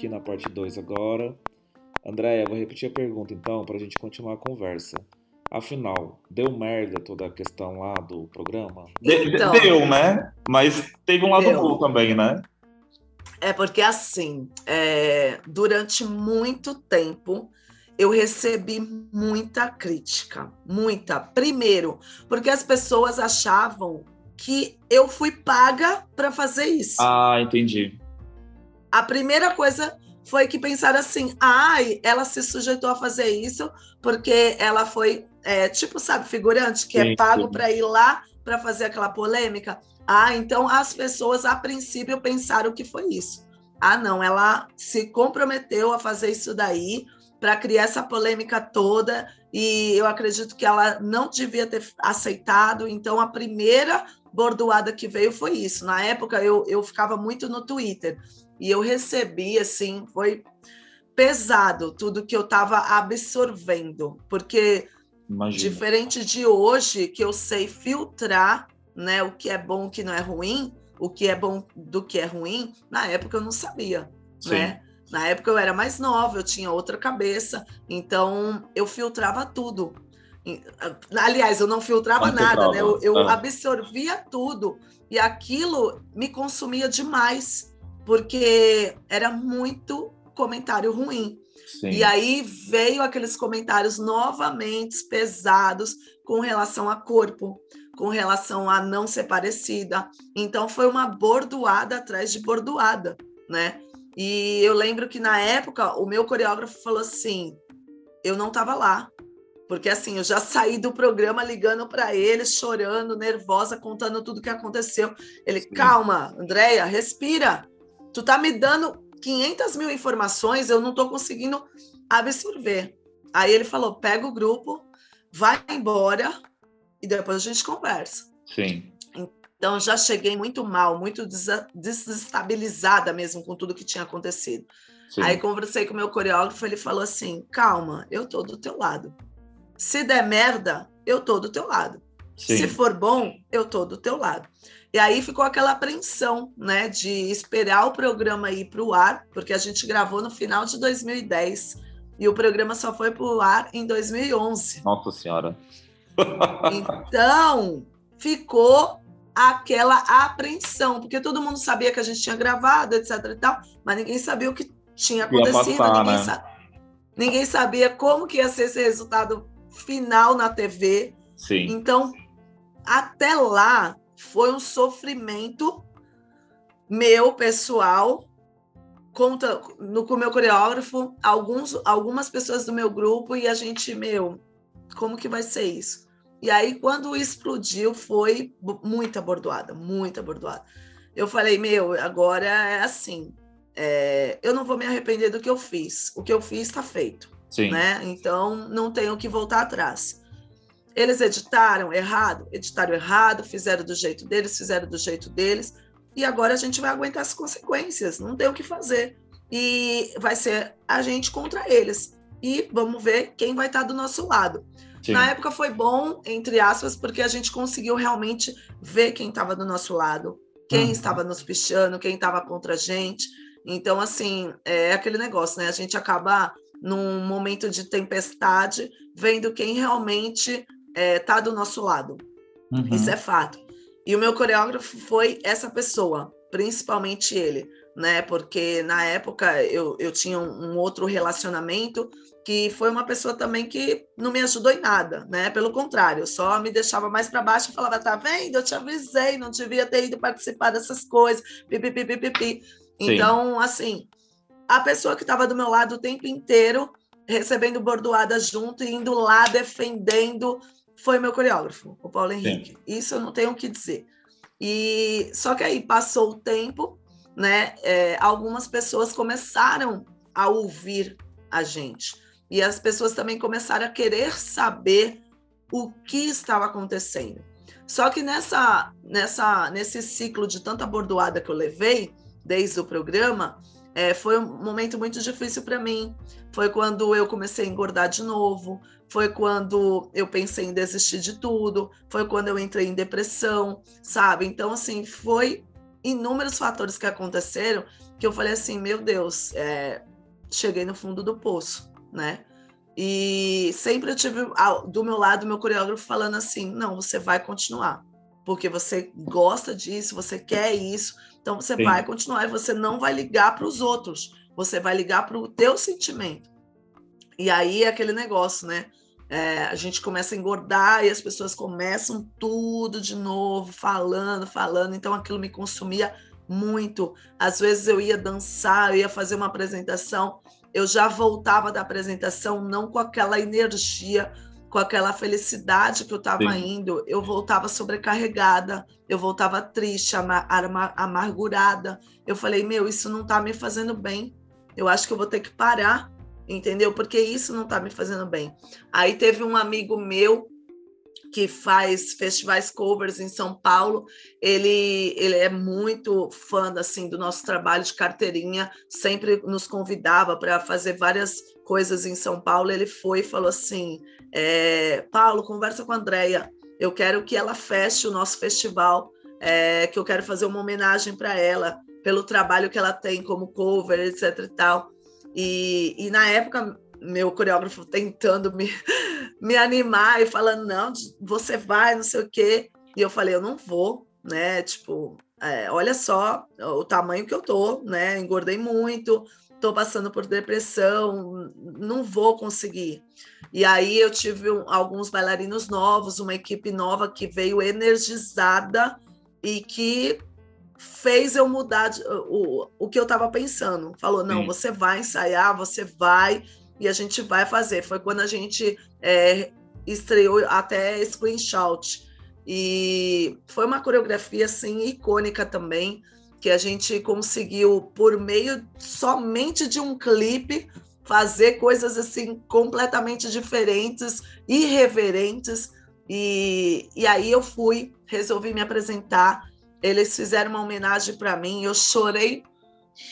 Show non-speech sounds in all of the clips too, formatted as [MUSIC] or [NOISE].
aqui na parte 2 agora. Andréia, vou repetir a pergunta então para a gente continuar a conversa. Afinal, deu merda toda a questão lá do programa? Então, deu, né? Mas teve um lado Deu. bom também, né? É porque assim, é, durante muito tempo eu recebi muita crítica, muita. Primeiro, porque as pessoas achavam que eu fui paga para fazer isso. Ah, entendi. A primeira coisa foi que pensaram assim: ai, ela se sujeitou a fazer isso porque ela foi, é, tipo, sabe, figurante que Sim, é pago para ir lá para fazer aquela polêmica. Ah, então as pessoas a princípio pensaram que foi isso. Ah, não, ela se comprometeu a fazer isso daí para criar essa polêmica toda e eu acredito que ela não devia ter aceitado. Então a primeira bordoada que veio foi isso. Na época eu, eu ficava muito no Twitter e eu recebi assim, foi pesado tudo que eu estava absorvendo, porque Imagina. Diferente de hoje, que eu sei filtrar né, o que é bom, o que não é ruim, o que é bom do que é ruim, na época eu não sabia. Sim. Né? Na época eu era mais nova, eu tinha outra cabeça, então eu filtrava tudo. E, Aliás, eu não filtrava Não nada, filtrava. né? Eu, eu Ah. absorvia tudo e aquilo me consumia demais, porque era muito comentário ruim. Sim. E aí veio aqueles comentários novamente pesados com relação a corpo, com relação a não ser parecida. Então foi uma bordoada atrás de bordoada, né? E eu lembro que na época o meu coreógrafo falou assim: eu não estava lá. Porque assim, eu já saí do programa ligando para ele, chorando, nervosa, contando tudo que aconteceu. Ele, Sim. calma, Andréia, respira. Tu tá me dando 500 mil informações, eu não tô conseguindo absorver. Aí ele falou: pega o grupo, vai embora e depois a gente conversa. Sim. Então já cheguei muito mal, muito desestabilizada mesmo com tudo que tinha acontecido. Sim. Aí conversei com o meu coreógrafo, ele falou assim: calma, eu tô do teu lado. Se der merda, eu tô do teu lado. Sim. Se for bom, eu tô do teu lado. E aí ficou aquela apreensão, né, de esperar o programa ir para o ar, porque a gente gravou no final de 2010 e o programa só foi para o ar em 2011. Nossa Senhora. [LAUGHS] Então, ficou aquela apreensão, porque todo mundo sabia que a gente tinha gravado, etc e tal, mas ninguém sabia o que tinha acontecido, passar, ninguém, né? sa- ninguém sabia como que ia ser esse resultado final na TV. Sim. Então, até lá foi um sofrimento meu pessoal conta no com o meu coreógrafo, alguns algumas pessoas do meu grupo e a gente, meu, como que vai ser isso? E aí quando explodiu foi muita bordoada, muita bordoada. Eu falei, meu, agora é assim, é, eu não vou me arrepender do que eu fiz. O que eu fiz está feito Sim. né? Então não tenho que voltar atrás. Eles editaram errado, editaram errado, fizeram do jeito deles, fizeram do jeito deles, e agora a gente vai aguentar as consequências, não tem o que fazer. E vai ser a gente contra eles. E vamos ver quem vai estar do nosso lado. Sim. Na época foi bom, entre aspas, porque a gente conseguiu realmente ver quem estava do nosso lado, quem Uhum. estava nos pichando, quem estava contra a gente. Então, assim, é aquele negócio, né? A gente acaba num momento de tempestade, vendo quem realmente está do nosso lado. Uhum. Isso é fato. E o meu coreógrafo foi essa pessoa, principalmente ele, né? Porque na época eu, eu tinha um, um outro relacionamento que foi uma pessoa também que não me ajudou em nada, né? Pelo contrário, só me deixava mais para baixo e falava: tá vendo? Eu te avisei, não devia ter ido participar dessas coisas, pipi, pipi, pipi. Sim. Então, assim, a pessoa que estava do meu lado o tempo inteiro, recebendo bordoada junto e indo lá defendendo, foi meu coreógrafo, o Paulo Henrique. Isso eu não tenho o que dizer. E só que aí passou o tempo, né? é, algumas pessoas começaram a ouvir a gente e as pessoas também começaram a querer saber o que estava acontecendo. Só que nessa, nessa, nesse ciclo de tanta bordoada que eu levei desde o programa, é, foi um momento muito difícil para mim. Foi quando eu comecei a engordar de novo, foi quando eu pensei em desistir de tudo, foi quando eu entrei em depressão, sabe? Então, assim, foi inúmeros fatores que aconteceram que eu falei assim, meu Deus, é, cheguei no fundo do poço, né? E sempre eu tive do meu lado meu coreógrafo falando assim, não, você vai continuar, porque você gosta disso, você quer isso, então você Sim. vai continuar e você não vai ligar para os outros, você vai ligar para o teu sentimento. E aí é aquele negócio, né? É, a gente começa a engordar e as pessoas começam tudo de novo, falando, falando. Então aquilo me consumia muito. Às vezes eu ia dançar, eu ia fazer uma apresentação, eu já voltava da apresentação não com aquela energia, com aquela felicidade que eu estava indo, eu voltava sobrecarregada, eu voltava triste, amar, amargurada. Eu falei, meu, isso não está me fazendo bem. Eu acho que eu vou ter que parar entendeu? Porque isso não está me fazendo bem. Aí teve um amigo meu que faz festivais covers em São Paulo. Ele, ele é muito fã assim do nosso trabalho de carteirinha, sempre nos convidava para fazer várias coisas em São Paulo. Ele foi e falou assim: é, Paulo, conversa com a Andrea. Eu quero que ela feche o nosso festival, é, que eu quero fazer uma homenagem para ela pelo trabalho que ela tem como cover, etc. e tal. E, e na época, meu coreógrafo tentando me, [LAUGHS] me animar e falando, não, você vai, não sei o quê. E eu falei, eu não vou, né? Tipo, é, olha só o tamanho que eu tô, né? Engordei muito, tô passando por depressão, não vou conseguir. E aí eu tive um, alguns bailarinos novos, uma equipe nova que veio energizada e que fez eu mudar de, o, o que eu estava pensando. Falou: não, Sim. você vai ensaiar, você vai e a gente vai fazer. Foi quando a gente é, estreou até Screenshot. E foi uma coreografia assim icônica também, que a gente conseguiu, por meio somente de um clipe, fazer coisas assim completamente diferentes, irreverentes. E, e aí eu fui, resolvi me apresentar eles fizeram uma homenagem para mim, eu chorei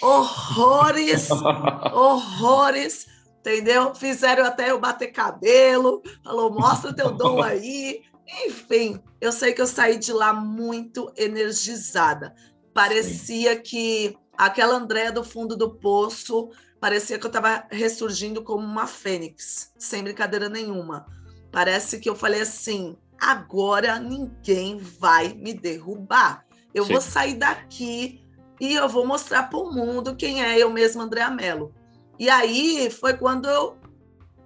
horrores, [LAUGHS] horrores, entendeu? Fizeram até eu bater cabelo, falou, mostra teu dom aí. Enfim, eu sei que eu saí de lá muito energizada. Parecia Sim. que aquela Andréa do fundo do poço, parecia que eu estava ressurgindo como uma fênix, sem brincadeira nenhuma. Parece que eu falei assim: agora ninguém vai me derrubar. Eu Sim. vou sair daqui e eu vou mostrar para o mundo quem é eu mesma, Andréa Mello. E aí foi quando eu,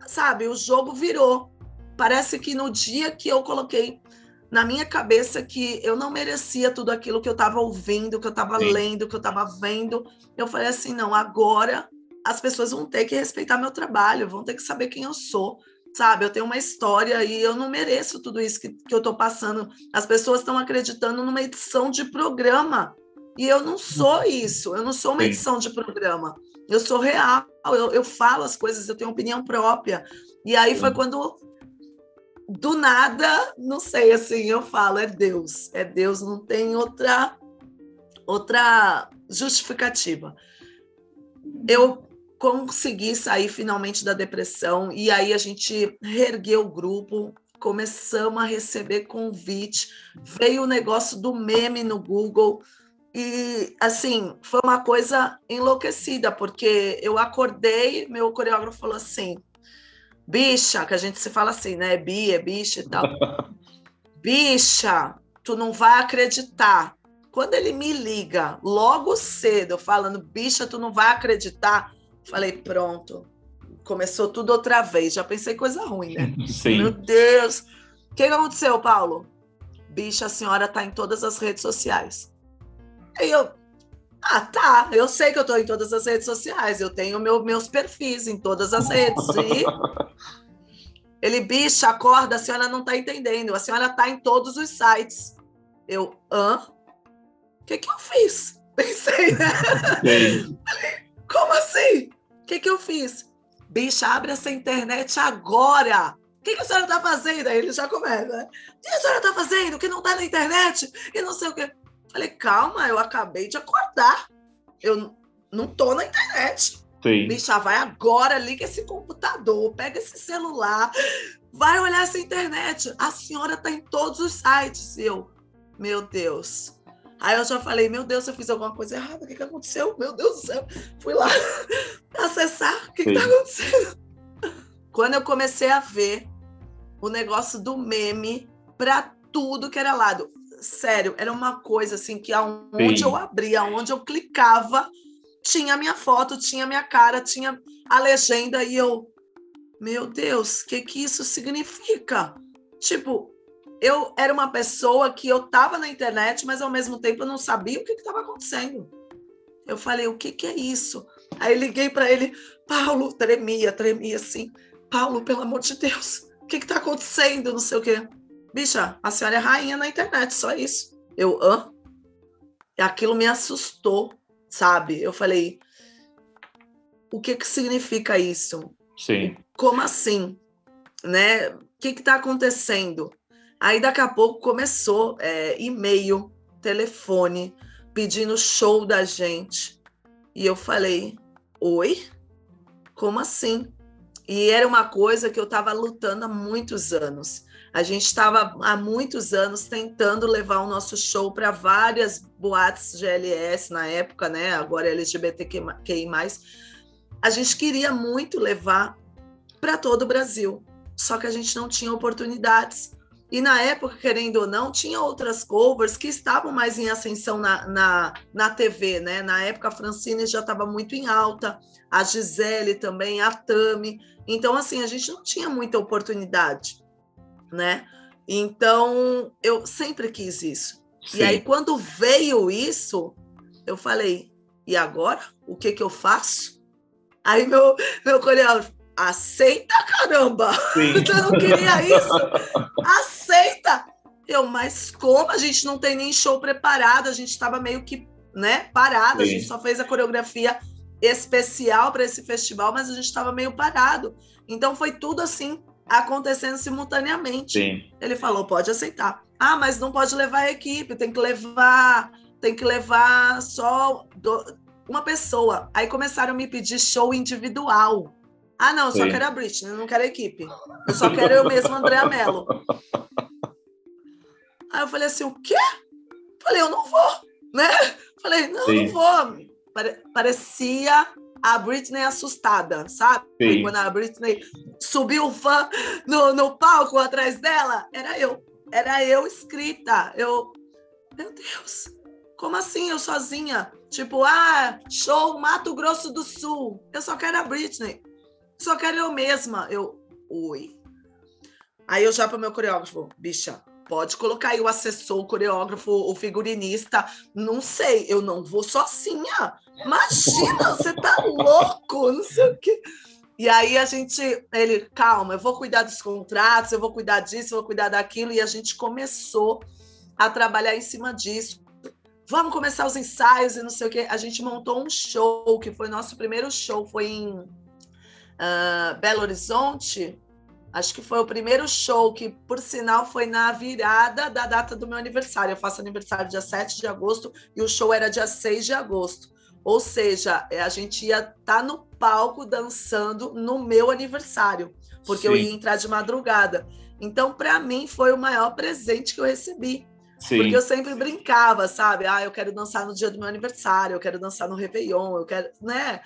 sabe, o jogo virou. Parece que no dia que eu coloquei na minha cabeça que eu não merecia tudo aquilo que eu estava ouvindo, que eu estava lendo, que eu estava vendo, eu falei assim: não, agora as pessoas vão ter que respeitar meu trabalho, vão ter que saber quem eu sou, sabe? Eu tenho uma história e eu não mereço tudo isso que, que eu estou passando. As pessoas estão acreditando numa edição de programa. E eu não sou isso, eu não sou uma edição de programa. Eu sou real, eu, eu falo as coisas, eu tenho opinião própria. E aí foi quando, do nada, não sei, assim, eu falo, é Deus, é Deus, não tem outra, outra justificativa. Eu consegui sair finalmente da depressão e aí a gente reergueu o grupo, começamos a receber convite, veio o negócio do meme no Google e assim, foi uma coisa enlouquecida, porque eu acordei, meu coreógrafo falou assim: "Bicha, que a gente se fala assim, né? Bi, é bicha e tal. [LAUGHS] bicha, tu não vai acreditar. Quando ele me liga logo cedo, falando, bicha, tu não vai acreditar, Falei, pronto. Começou tudo outra vez. Já pensei coisa ruim, né? [LAUGHS] Sim. Meu Deus. O que aconteceu, Paulo? Bicha, a senhora tá em todas as redes sociais. Aí eu, ah, tá. Eu sei que eu tô em todas as redes sociais. Eu tenho meu, meus perfis em todas as redes. E [LAUGHS] ele, bicha, acorda, a senhora não tá entendendo. A senhora tá em todos os sites. Eu, hã? O que que eu fiz? [LAUGHS] Pensei, né? [LAUGHS] Como assim? O que, que eu fiz? Bicha, abre essa internet agora. O que, que a senhora está fazendo? Aí ele já começa. Né? O que a senhora está fazendo? Que não está na internet? E não sei o quê. Falei, calma, eu acabei de acordar. Eu não tô na internet. Sim. Bicha, vai agora, liga esse computador, pega esse celular, vai olhar essa internet. A senhora está em todos os sites. Eu, meu Deus. Aí eu já falei, meu Deus, eu fiz alguma coisa errada, o que, que aconteceu? Meu Deus do céu. Fui lá [LAUGHS] acessar, o que, que tá acontecendo? Quando eu comecei a ver o negócio do meme para tudo que era lado. Sério, era uma coisa assim que aonde Sim. eu abria, aonde eu clicava, tinha minha foto, tinha minha cara, tinha a legenda e eu, meu Deus, o que que isso significa? Tipo, eu era uma pessoa que eu estava na internet, mas ao mesmo tempo eu não sabia o que estava acontecendo. Eu falei, o que, que é isso? Aí liguei para ele, Paulo, tremia, tremia assim. Paulo, pelo amor de Deus, o que está acontecendo? Não sei o quê. Bicha, a senhora é rainha na internet, só isso. Eu, hã? Aquilo me assustou, sabe? Eu falei, o que, que significa isso? Sim. Como assim? Né? O que está acontecendo? Aí daqui a pouco começou é, e-mail, telefone, pedindo show da gente. E eu falei: Oi? Como assim? E era uma coisa que eu estava lutando há muitos anos. A gente estava há muitos anos tentando levar o nosso show para várias boates GLS na época, né? Agora LGBTQI. A gente queria muito levar para todo o Brasil, só que a gente não tinha oportunidades. E na época, querendo ou não, tinha outras covers que estavam mais em ascensão na, na, na TV, né? Na época, a Francine já estava muito em alta, a Gisele também, a Tami. Então, assim, a gente não tinha muita oportunidade, né? Então, eu sempre quis isso. Sim. E aí, quando veio isso, eu falei, e agora? O que que eu faço? Aí meu, meu coreógrafo, aceita, caramba! Sim. [LAUGHS] Você não queria isso? Aceita! Eu, mas como? A gente não tem nem show preparado, a gente estava meio que né, parado, Sim. a gente só fez a coreografia especial para esse festival, mas a gente estava meio parado. Então foi tudo assim acontecendo simultaneamente. Sim. Ele falou: pode aceitar. Ah, mas não pode levar a equipe, tem que levar, tem que levar só do, uma pessoa. Aí começaram a me pedir show individual. Ah, não, eu só Sim. quero a Britney, não quero a equipe. Eu só quero eu mesmo, Andréa Mello. [LAUGHS] Aí eu falei assim, o quê? Falei, eu não vou, né? Falei, não, Sim. não vou. Parecia a Britney assustada, sabe? Sim. Quando a Britney subiu o fã no, no palco atrás dela, era eu. Era eu escrita. Eu, meu Deus, como assim eu sozinha? Tipo, ah, show Mato Grosso do Sul. Eu só quero a Britney só quero eu mesma. Eu, oi. Aí eu já para o meu coreógrafo, bicha, pode colocar aí o assessor, o coreógrafo, o figurinista. Não sei, eu não vou sozinha. Imagina, você tá louco, não sei o quê. E aí a gente, ele, calma, eu vou cuidar dos contratos, eu vou cuidar disso, eu vou cuidar daquilo. E a gente começou a trabalhar em cima disso. Vamos começar os ensaios e não sei o quê. A gente montou um show, que foi nosso primeiro show, foi em uh, Belo Horizonte, acho que foi o primeiro show que, por sinal, foi na virada da data do meu aniversário. Eu faço aniversário dia 7 de agosto e o show era dia 6 de agosto. Ou seja, é, a gente ia estar tá no palco dançando no meu aniversário, porque Sim. eu ia entrar de madrugada. Então, para mim, foi o maior presente que eu recebi. Sim. Porque eu sempre brincava, sabe? Ah, eu quero dançar no dia do meu aniversário, eu quero dançar no Réveillon, eu quero, né?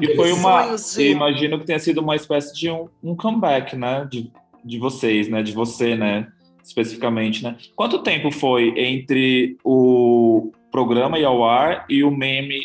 e foi uma. De... Imagino que tenha sido uma espécie de um, um comeback, né? De, de vocês, né? De você, né? Especificamente, né? Quanto tempo foi entre o programa ir ao ar e o meme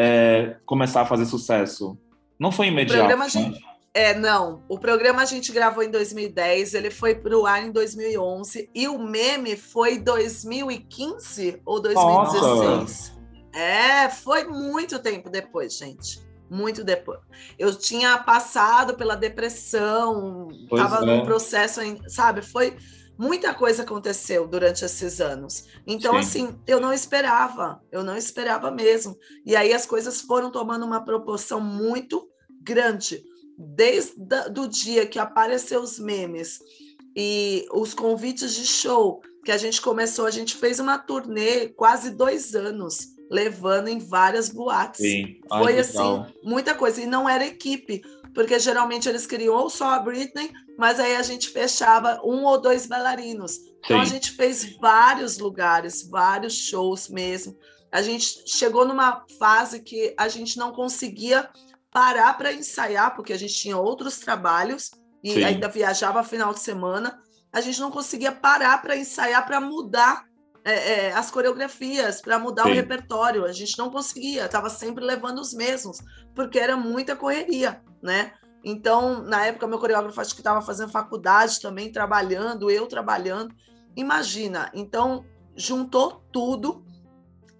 é, começar a fazer sucesso? Não foi imediato. O programa, né? gente... É, não. O programa a gente gravou em 2010, ele foi para o ar em 2011 e o meme foi 2015 ou 2016. Nossa. É, foi muito tempo depois, gente muito depois. Eu tinha passado pela depressão, estava é. num processo, sabe? Foi muita coisa aconteceu durante esses anos. Então, Sim. assim, eu não esperava, eu não esperava mesmo. E aí as coisas foram tomando uma proporção muito grande. Desde o dia que apareceu os memes e os convites de show que a gente começou, a gente fez uma turnê quase dois anos levando em várias boates. Sim. Foi Ai, assim, muita coisa. E não era equipe, porque geralmente eles queriam ou só a Britney, mas aí a gente fechava um ou dois bailarinos. Então Sim. a gente fez vários lugares, vários shows mesmo. A gente chegou numa fase que a gente não conseguia parar para ensaiar, porque a gente tinha outros trabalhos e Sim. ainda viajava final de semana. A gente não conseguia parar para ensaiar, para mudar é, é, as coreografias, para mudar Sim. o repertório. A gente não conseguia, estava sempre levando os mesmos, porque era muita correria, né? Então, na época, meu coreógrafo acho que estava fazendo faculdade também, trabalhando, eu trabalhando. Imagina, então juntou tudo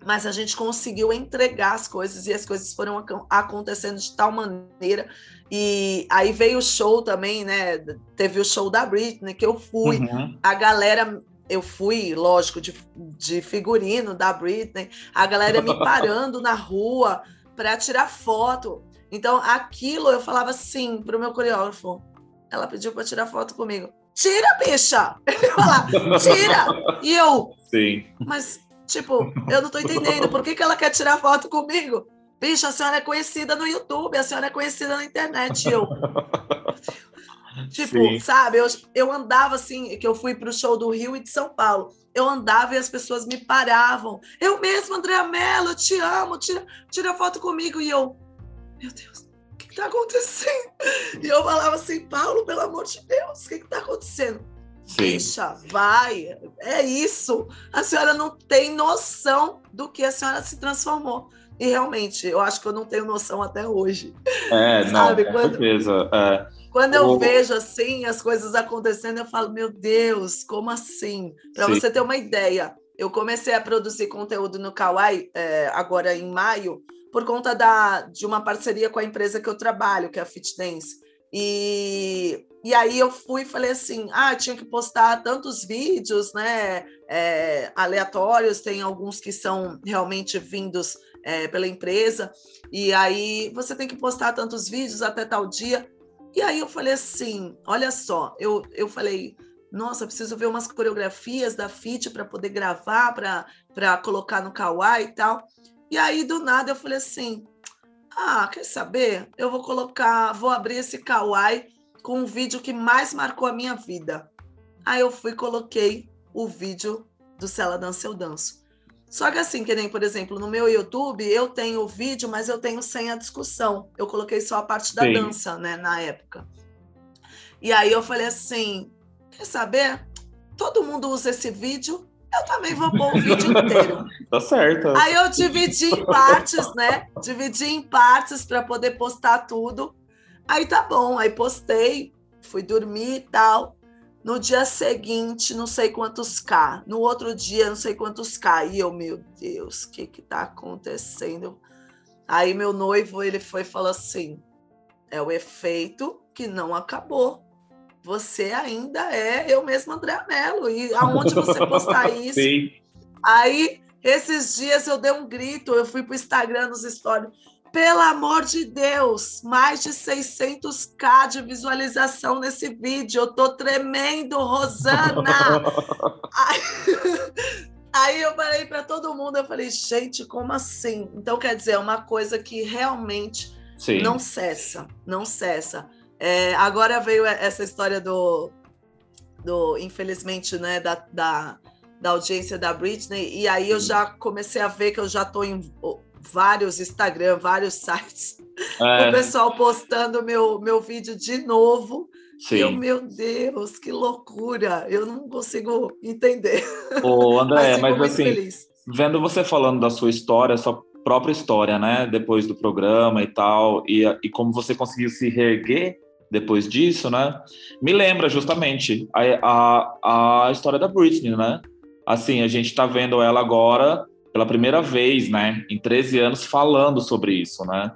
mas a gente conseguiu entregar as coisas e as coisas foram acontecendo de tal maneira. E aí veio o show também, né? Teve o show da Britney, que eu fui. Uhum. A galera, eu fui, lógico, de, de figurino da Britney, a galera me [LAUGHS] parando na rua para tirar foto. Então, aquilo eu falava assim para o meu coreógrafo. Ela pediu para tirar foto comigo. Tira, bicha! [LAUGHS] Ele falava, tira! E eu, Sim. mas Tipo, eu não tô entendendo. Por que, que ela quer tirar foto comigo? Bicho, a senhora é conhecida no YouTube, a senhora é conhecida na internet. Eu. tipo, Sim. sabe, eu, eu andava assim, que eu fui para o show do Rio e de São Paulo. Eu andava e as pessoas me paravam. Eu mesmo, Andréa Mello, te amo, tira, tira foto comigo. E eu, meu Deus, o que está acontecendo? E eu falava assim, Paulo, pelo amor de Deus, o que está acontecendo? Deixa, vai. É isso. A senhora não tem noção do que a senhora se transformou. E realmente, eu acho que eu não tenho noção até hoje. É, [LAUGHS] Sabe? não, com quando, certeza. É. Quando eu o... vejo assim as coisas acontecendo, eu falo, meu Deus, como assim? Para você ter uma ideia, eu comecei a produzir conteúdo no Kawaii é, agora em maio, por conta da, de uma parceria com a empresa que eu trabalho, que é a Fit Dance. E, e aí eu fui e falei assim, ah, tinha que postar tantos vídeos, né, é, aleatórios, tem alguns que são realmente vindos é, pela empresa, e aí você tem que postar tantos vídeos até tal dia. E aí eu falei assim, olha só, eu, eu falei, nossa, preciso ver umas coreografias da FIT para poder gravar, para colocar no Kawaii e tal. E aí, do nada, eu falei assim, ah, quer saber? Eu vou colocar, vou abrir esse Kawaii com o vídeo que mais marcou a minha vida. Aí eu fui e coloquei o vídeo do Se Ela Dança Eu Danço. Só que assim, que nem, por exemplo, no meu YouTube, eu tenho o vídeo, mas eu tenho sem a discussão. Eu coloquei só a parte da Sim. dança, né, na época. E aí eu falei assim, quer saber? Todo mundo usa esse vídeo, eu também vou pôr o vídeo [LAUGHS] inteiro. tá certo. Aí eu dividi em partes, né? Dividi em partes para poder postar tudo. Aí tá bom, aí postei, fui dormir e tal. No dia seguinte, não sei quantos K. No outro dia, não sei quantos K. E eu, meu Deus, o que que tá acontecendo? Aí meu noivo, ele foi e falou assim, é o efeito que não acabou você ainda é eu mesmo, André Mello. E aonde você postar [LAUGHS] isso? Sim. Aí, esses dias eu dei um grito, eu fui para o Instagram nos stories. Pelo amor de Deus, mais de 600k de visualização nesse vídeo. Eu tô tremendo, Rosana. [LAUGHS] aí, [LAUGHS] aí eu falei para todo mundo, eu falei, gente, como assim? Então, quer dizer, é uma coisa que realmente Sim. não cessa, não cessa. É, agora veio essa história do, do infelizmente, né, da, da, da, audiência da Britney, e aí eu já comecei a ver que eu já estou em vários Instagram, vários [LAUGHS] sites, é. o pessoal postando meu, meu vídeo de novo. Sim. Eu, meu Deus, que loucura! Eu não consigo entender. Ô, André, [LAUGHS] mas, mas assim, feliz. vendo você falando da sua história, sua própria história, né, depois do programa e tal, e, e como você conseguiu se reerguer depois disso, né? Me lembra justamente a, a, a história da Britney, né? Assim, a gente tá vendo ela agora pela primeira vez, né? Em 13 anos falando sobre isso, né?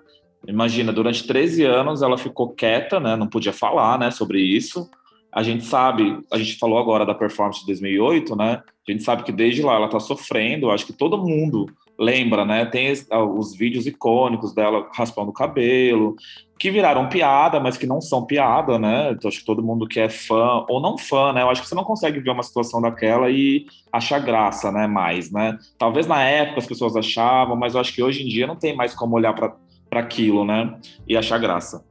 Imagina, durante 13 anos ela ficou quieta, né? Não podia falar, né? Sobre isso. A gente sabe, a gente falou agora da performance de 2008, né? A gente sabe que desde lá ela tá sofrendo. Acho que todo mundo lembra, né? Tem os vídeos icônicos dela raspando o cabelo, que viraram piada, mas que não são piada, né? Então, acho que todo mundo que é fã, ou não fã, né? Eu acho que você não consegue ver uma situação daquela e achar graça, né? Mais, né? Talvez na época as pessoas achavam, mas eu acho que hoje em dia não tem mais como olhar para aquilo, né? E achar graça.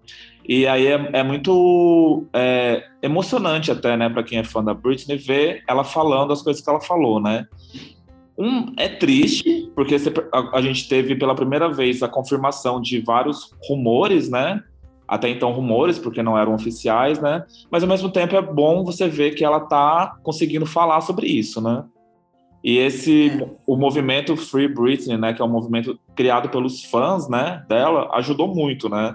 E aí é, é muito é, emocionante até, né, para quem é fã da Britney, ver ela falando as coisas que ela falou, né? Um, é triste, porque a, a, gente teve pela primeira vez a confirmação de vários rumores, né? Até então rumores, porque não eram oficiais, né? Mas ao mesmo tempo é bom você ver que ela tá conseguindo falar sobre isso, né? E esse, é. o movimento Free Britney, né, que é um movimento criado pelos fãs, né, dela, ajudou muito, né?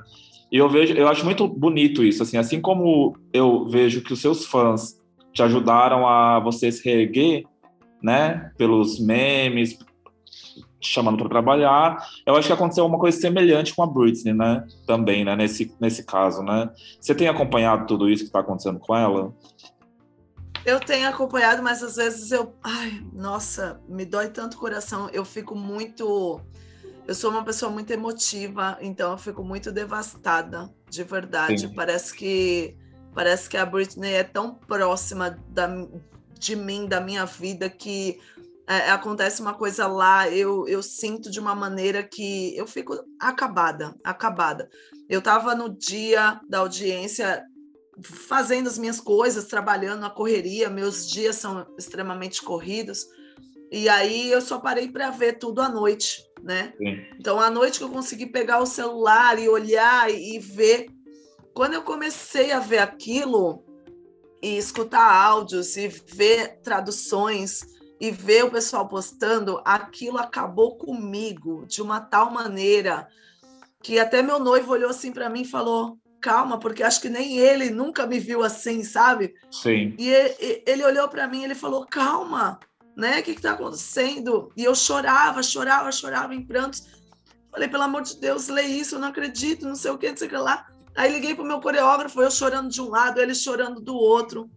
E eu vejo, eu acho muito bonito isso, assim, assim como eu vejo que os seus fãs te ajudaram a você se reerguer, né, pelos memes, chamando para trabalhar. Eu acho que aconteceu uma coisa semelhante com a Britney, né? Também, né? Nesse, nesse caso, né? Você tem acompanhado tudo isso que está acontecendo com ela? Eu tenho acompanhado, mas às vezes eu, ai, nossa, me dói tanto o coração. Eu fico muito, eu sou uma pessoa muito emotiva, então eu fico muito devastada, de verdade. Sim. Parece que parece que a Britney é tão próxima da, de mim, da minha vida, que é, acontece uma coisa lá, eu, eu sinto de uma maneira que eu fico acabada, acabada. Eu estava no dia da audiência fazendo as minhas coisas, trabalhando na correria, meus dias são extremamente corridos. E aí eu só parei para ver tudo à noite, né? Sim. Então à noite que eu consegui pegar o celular e olhar e ver. Quando eu comecei a ver aquilo, e escutar áudios e ver traduções e ver o pessoal postando, aquilo acabou comigo de uma tal maneira que até meu noivo olhou assim para mim e falou: calma, porque acho que nem ele nunca me viu assim, sabe? Sim. E ele, ele olhou para mim, ele falou: calma, né? O que está acontecendo? E eu chorava, chorava, chorava em prantos. Falei, pelo amor de Deus, lê isso, eu não acredito, não sei o que, não sei o que lá. Aí liguei pro meu coreógrafo, eu chorando de um lado, ele chorando do outro.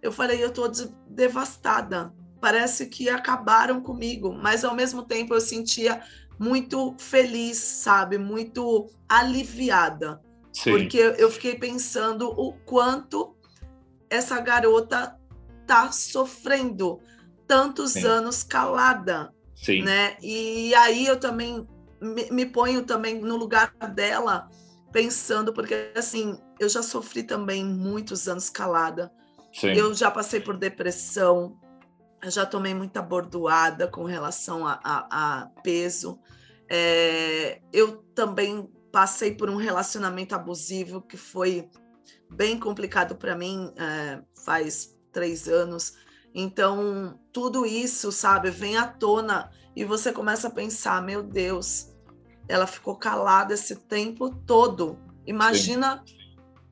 Eu falei, eu tô devastada. Parece que acabaram comigo, mas ao mesmo tempo eu sentia muito feliz, sabe? Muito aliviada. Sim. Porque eu fiquei pensando o quanto essa garota tá sofrendo tantos Sim. anos calada, Sim. né? E aí eu também me, me ponho também no lugar dela pensando, porque assim, eu já sofri também muitos anos calada. Sim. Eu já passei por depressão, eu já tomei muita bordoada com relação a, a, a peso. É, eu também passei por um relacionamento abusivo que foi bem complicado para mim é, faz três anos. Então, tudo isso, sabe, vem à tona e você começa a pensar: meu Deus, ela ficou calada esse tempo todo. Imagina Sim.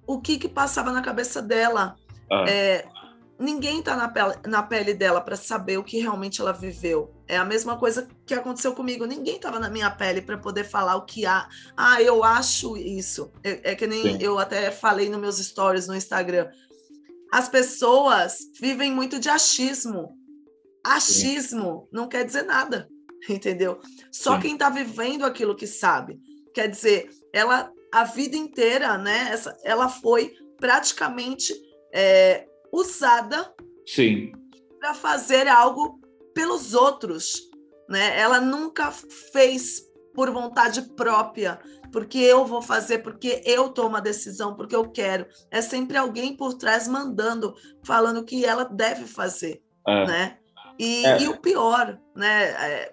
o que, que passava na cabeça dela. Ah. É, ninguém está na pele, na pele dela para saber o que realmente ela viveu. É a mesma coisa que aconteceu comigo. Ninguém estava na minha pele para poder falar o que há. Ah, eu acho isso. É, é que nem Sim. eu até falei nos meus stories no Instagram. As pessoas vivem muito de achismo. Achismo Sim. não quer dizer nada. [LAUGHS] entendeu? Só Sim. quem está vivendo aquilo que sabe. Quer dizer, ela a vida inteira, né? Essa, ela foi praticamente é, usada para fazer algo pelos outros, né? Ela nunca fez por vontade própria, porque eu vou fazer, porque eu tomo a decisão, porque eu quero. É sempre alguém por trás mandando, falando o que ela deve fazer, é. né? E, é. e, o pior, né?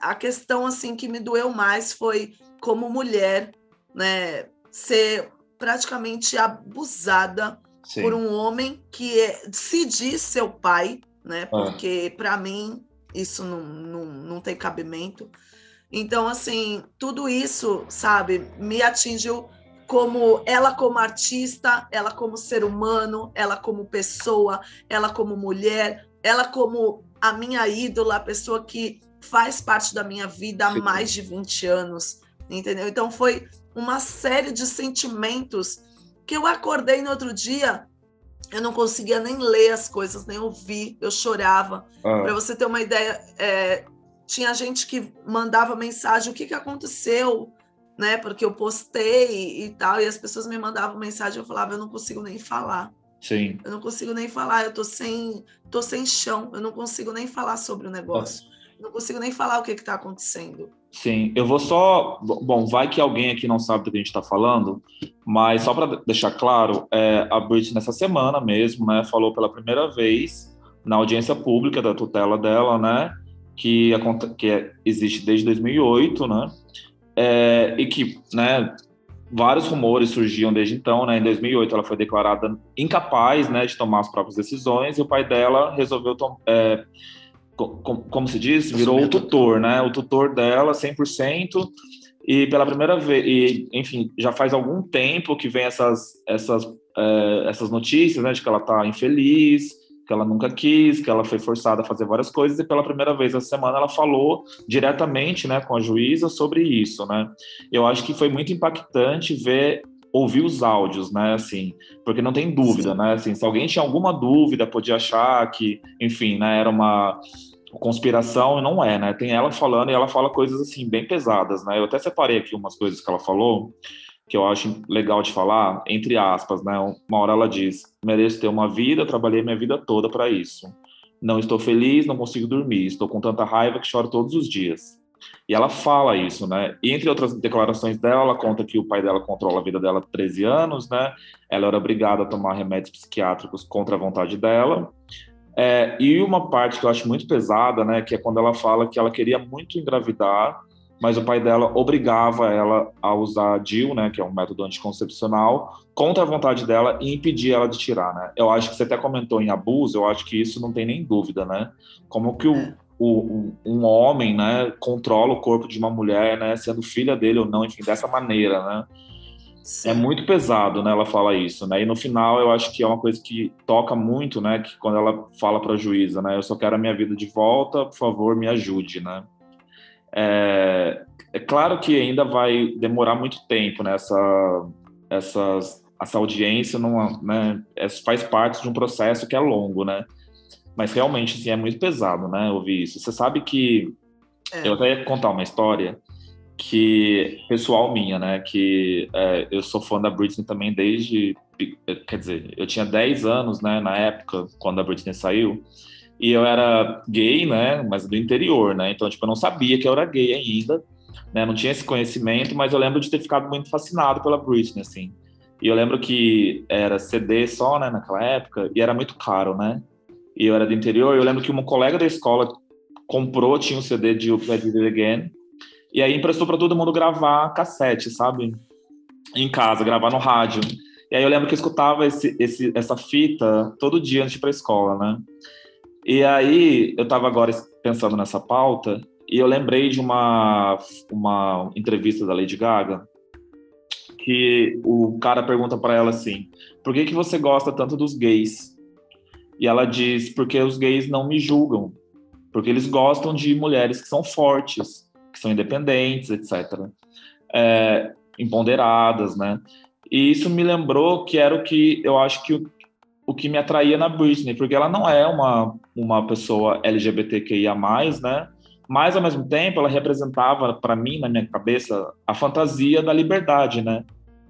A questão assim que me doeu mais foi como mulher, né, ser praticamente abusada Sim. por um homem que é, se diz seu pai, né? Ah. Porque ah. para mim isso não, não, não tem cabimento. Então, assim, tudo isso, sabe, me atingiu como ela como artista, ela como ser humano, ela como pessoa, ela como mulher, ela como a minha ídola, a pessoa que faz parte da minha vida há mais de 20 anos, entendeu? Então foi uma série de sentimentos que eu acordei no outro dia, eu não conseguia nem ler as coisas, nem ouvir, eu chorava. Ah. Para você ter uma ideia, é, tinha gente que mandava mensagem, o que, que aconteceu, né? Porque eu postei e tal, e as pessoas me mandavam mensagem, eu falava, eu não consigo nem falar. Sim. Eu não consigo nem falar, eu tô sem, tô sem chão, eu não consigo nem falar sobre o negócio. Não consigo nem falar o que está acontecendo. Sim, eu vou só. Bom, vai que alguém aqui não sabe do que a gente está falando, mas só para deixar claro, é, a Britney nessa semana mesmo, né, falou pela primeira vez na audiência pública da tutela dela, né, que, que é, existe desde 2008, né, é, e que, né, vários rumores surgiam desde então, né, em 2008 ela foi declarada incapaz, né, de tomar as próprias decisões e o pai dela resolveu é, como, como se diz, virou o tutor, né? O tutor dela 100%. E pela primeira vez, e, enfim, já faz algum tempo que vem essas, essas, é, essas notícias, né, de que ela está infeliz, que ela nunca quis, que ela foi forçada a fazer várias coisas, e pela primeira vez essa semana ela falou diretamente, né, com a juíza sobre isso, né. Eu acho que foi muito impactante ver ouvir os áudios, né, assim, porque não tem dúvida, né, assim, se alguém tinha alguma dúvida, podia achar que, enfim, né, era uma conspiração não é, né? Tem ela falando e ela fala coisas assim bem pesadas, né? Eu até separei aqui umas coisas que ela falou que eu acho legal de falar, entre aspas, né? Uma hora ela diz: "Mereço ter uma vida, trabalhei minha vida toda para isso. Não estou feliz, não consigo dormir, estou com tanta raiva que choro todos os dias." E ela fala isso, né? E entre outras declarações dela, ela conta que o pai dela controla a vida dela há 13 anos, né? Ela era obrigada a tomar remédios psiquiátricos contra a vontade dela. É, e uma parte que eu acho muito pesada, né, que é quando ela fala que ela queria muito engravidar, mas o pai dela obrigava ela a usar DIU, né, que é um método anticoncepcional, contra a vontade dela e impedia ela de tirar, né? Eu acho que você até comentou em abuso, eu acho que isso não tem nem dúvida, né? Como que o, é. o, um homem, né, controla o corpo de uma mulher, né, sendo filha dele ou não, enfim, dessa maneira, né? É muito pesado, né? Ela fala isso, né? E no final eu acho que é uma coisa que toca muito, né? Que quando ela fala para a juíza, né? Eu só quero a minha vida de volta, por favor, me ajude, né? É, é claro que ainda vai demorar muito tempo nessa, né? essas, essa audiência, não, né? É, faz parte de um processo que é longo, né? Mas realmente, assim, é muito pesado, né? Ouvir isso. Você sabe que é. eu até ia contar uma história que pessoal minha, né? Que é, eu sou fã da Britney também desde, quer dizer, eu tinha 10 anos, né? Na época quando a Britney saiu e eu era gay, né? Mas do interior, né? Então tipo eu não sabia que eu era gay ainda, né? Não tinha esse conhecimento, mas eu lembro de ter ficado muito fascinado pela Britney, assim. E eu lembro que era CD só, né? Naquela época e era muito caro, né? E eu era do interior. Eu lembro que uma colega da escola comprou, tinha um CD de Up I It Again e aí emprestou para todo mundo gravar cassete, sabe? Em casa, gravar no rádio. E aí eu lembro que eu escutava esse, esse, essa fita todo dia antes de ir pra escola, né? E aí eu estava agora pensando nessa pauta e eu lembrei de uma, uma entrevista da Lady Gaga que o cara pergunta para ela assim: por que, que você gosta tanto dos gays? E ela diz: porque os gays não me julgam, porque eles gostam de mulheres que são fortes que são independentes, etc. É, empoderadas, né? E isso me lembrou que era o que eu acho que o, o que me atraía na Britney, porque ela não é uma, uma pessoa LGBTQIA+, né? Mas, ao mesmo tempo, ela representava, para mim, na minha cabeça, a fantasia da liberdade, né?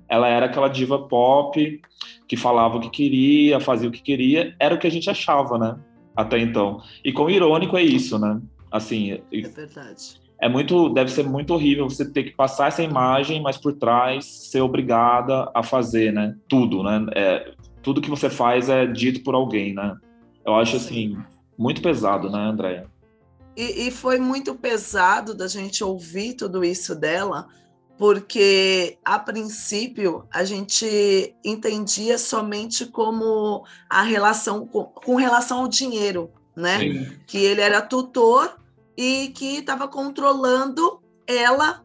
Ela era aquela diva pop que falava o que queria, fazia o que queria, era o que a gente achava, né? Até então. E com irônico é isso, né? Assim, é verdade é muito, deve ser muito horrível você ter que passar essa imagem, mas por trás ser obrigada a fazer, né? Tudo, né? É, tudo que você faz é dito por alguém, né? Eu acho assim muito pesado, né, Andréia? E, e, foi muito pesado da gente ouvir tudo isso dela, porque a princípio a gente entendia somente como a relação com, com relação ao dinheiro, né? Sim. Que ele era tutor e que estava controlando ela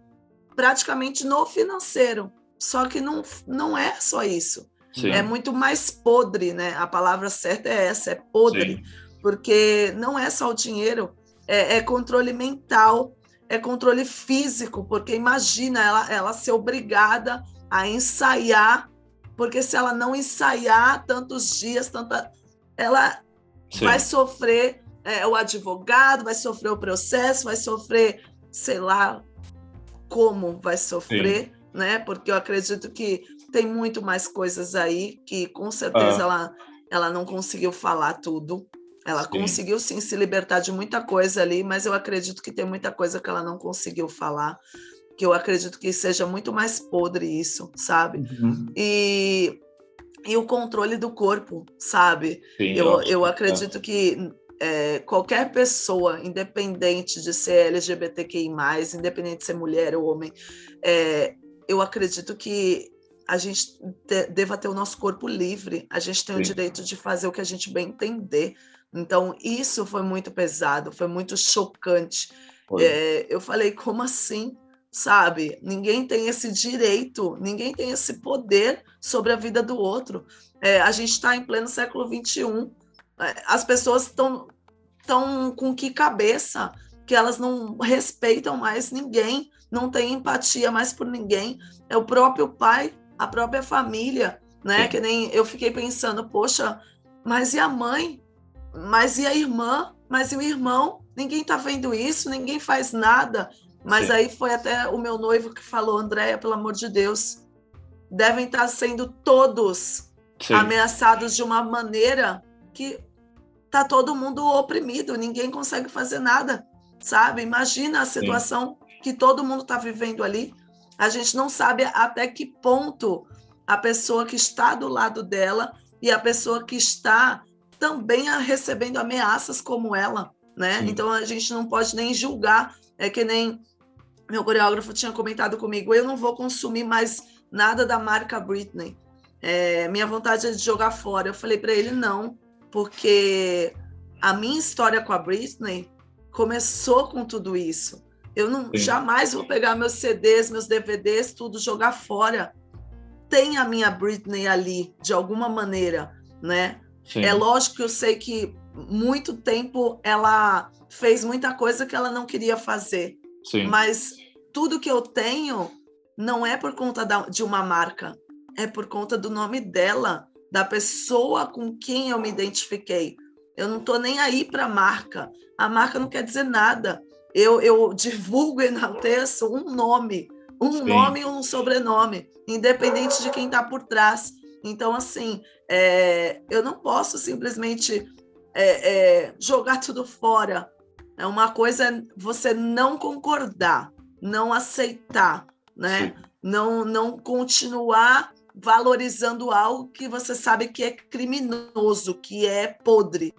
praticamente no financeiro. Só que não, não é só isso. Sim. É muito mais podre, né? A palavra certa é essa, é podre. Sim. Porque não é só o dinheiro, é, é, controle mental, é controle físico, porque imagina ela, ela ser obrigada a ensaiar, porque se ela não ensaiar tantos dias, tanta, ela Sim. vai sofrer é, o advogado, vai sofrer o processo, vai sofrer, sei lá, como vai sofrer, Sim. né? Porque eu acredito que tem muito mais coisas aí que com certeza ah. ela, ela não conseguiu falar tudo. Ela sim. conseguiu sim se libertar de muita coisa ali, mas eu acredito que tem muita coisa que ela não conseguiu falar, que eu acredito que seja muito mais podre isso, sabe? Uhum. E, e o controle do corpo, sabe? Sim, eu, eu acredito é. que é, qualquer pessoa, independente de ser LGBTQI, independente de ser mulher ou homem, é, eu acredito que a gente te, deva ter o nosso corpo livre, a gente tem Sim. o direito de fazer o que a gente bem entender. Então, isso foi muito pesado, foi muito chocante. É, eu falei, como assim? Sabe? Ninguém tem esse direito, ninguém tem esse poder sobre a vida do outro. É, a gente está em pleno século XXI as pessoas estão tão com que cabeça que elas não respeitam mais ninguém, não têm empatia mais por ninguém. É o próprio pai, a própria família, né? Sim. Que nem eu fiquei pensando, poxa, mas e a mãe? Mas e a irmã? Mas e o irmão? Ninguém tá vendo isso, ninguém faz nada. Mas Sim. aí foi até o meu noivo que falou, Andréia, pelo amor de Deus, devem estar sendo todos Sim. ameaçados de uma maneira que tá todo mundo oprimido, ninguém consegue fazer nada, sabe? Imagina a situação Sim. que todo mundo está vivendo ali. A gente não sabe até que ponto a pessoa que está do lado dela e a pessoa que está também recebendo ameaças como ela, né? Sim. Então a gente não pode nem julgar. É que nem meu coreógrafo tinha comentado comigo, eu não vou consumir mais nada da marca Britney. É, minha vontade é de jogar fora. Eu falei para ele não, porque a minha história com a Britney começou com tudo isso. Eu não Sim. jamais vou pegar meus CDs, meus DVDs, tudo jogar fora. Tem a minha Britney ali de alguma maneira, né? Sim. É lógico que eu sei que muito tempo ela fez muita coisa que ela não queria fazer. Sim. Mas tudo que eu tenho não é por conta da, de uma marca, é por conta do nome dela da pessoa com quem eu me identifiquei. Eu não estou nem aí para a marca. A marca não quer dizer nada. Eu, eu divulgo e enalteço um nome, um Sim. nome e um sobrenome, independente de quem está por trás. Então, assim, é, eu não posso simplesmente é, é, jogar tudo fora. É uma coisa você não concordar, não aceitar, né? Não, não continuar valorizando algo que você sabe que é criminoso, que é podre.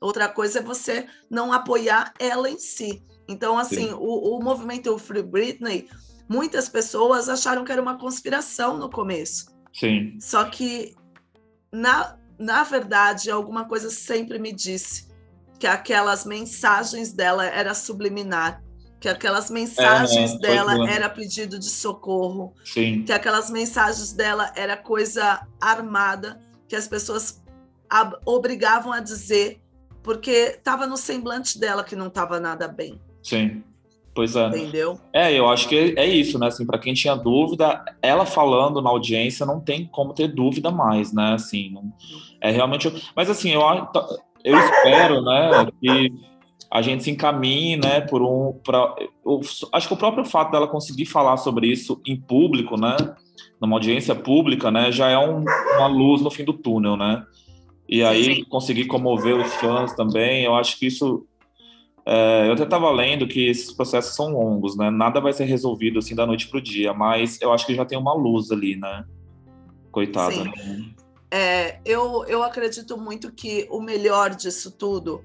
Outra coisa é você não apoiar ela em si. Então, assim, o, o, movimento Free Britney, muitas pessoas acharam que era uma conspiração no começo. Sim. Só que, na, na verdade, alguma coisa sempre me disse que aquelas mensagens dela era subliminar que aquelas mensagens é, dela era pedido de socorro, Sim. que aquelas mensagens dela era coisa armada, que as pessoas obrigavam a dizer, porque estava no semblante dela que não estava nada bem. Sim. Pois é. Entendeu? É, eu acho que é isso, né? Assim, para quem tinha dúvida, ela falando na audiência não tem como ter dúvida mais, né? Assim, não, é realmente. Mas assim, eu, eu espero, né, que a gente se encaminhe, né, por um, pra, eu, acho que o próprio fato dela conseguir falar sobre isso em público, né, numa audiência pública, né, já é um, uma luz no fim do túnel, né, e aí Sim. conseguir comover os fãs também, eu acho que isso, é, eu até estava lendo que esses processos são longos, né, nada vai ser resolvido assim da noite para o dia, mas eu acho que já tem uma luz ali, né, coitada. Sim. Né? É, eu, eu acredito muito que o melhor disso tudo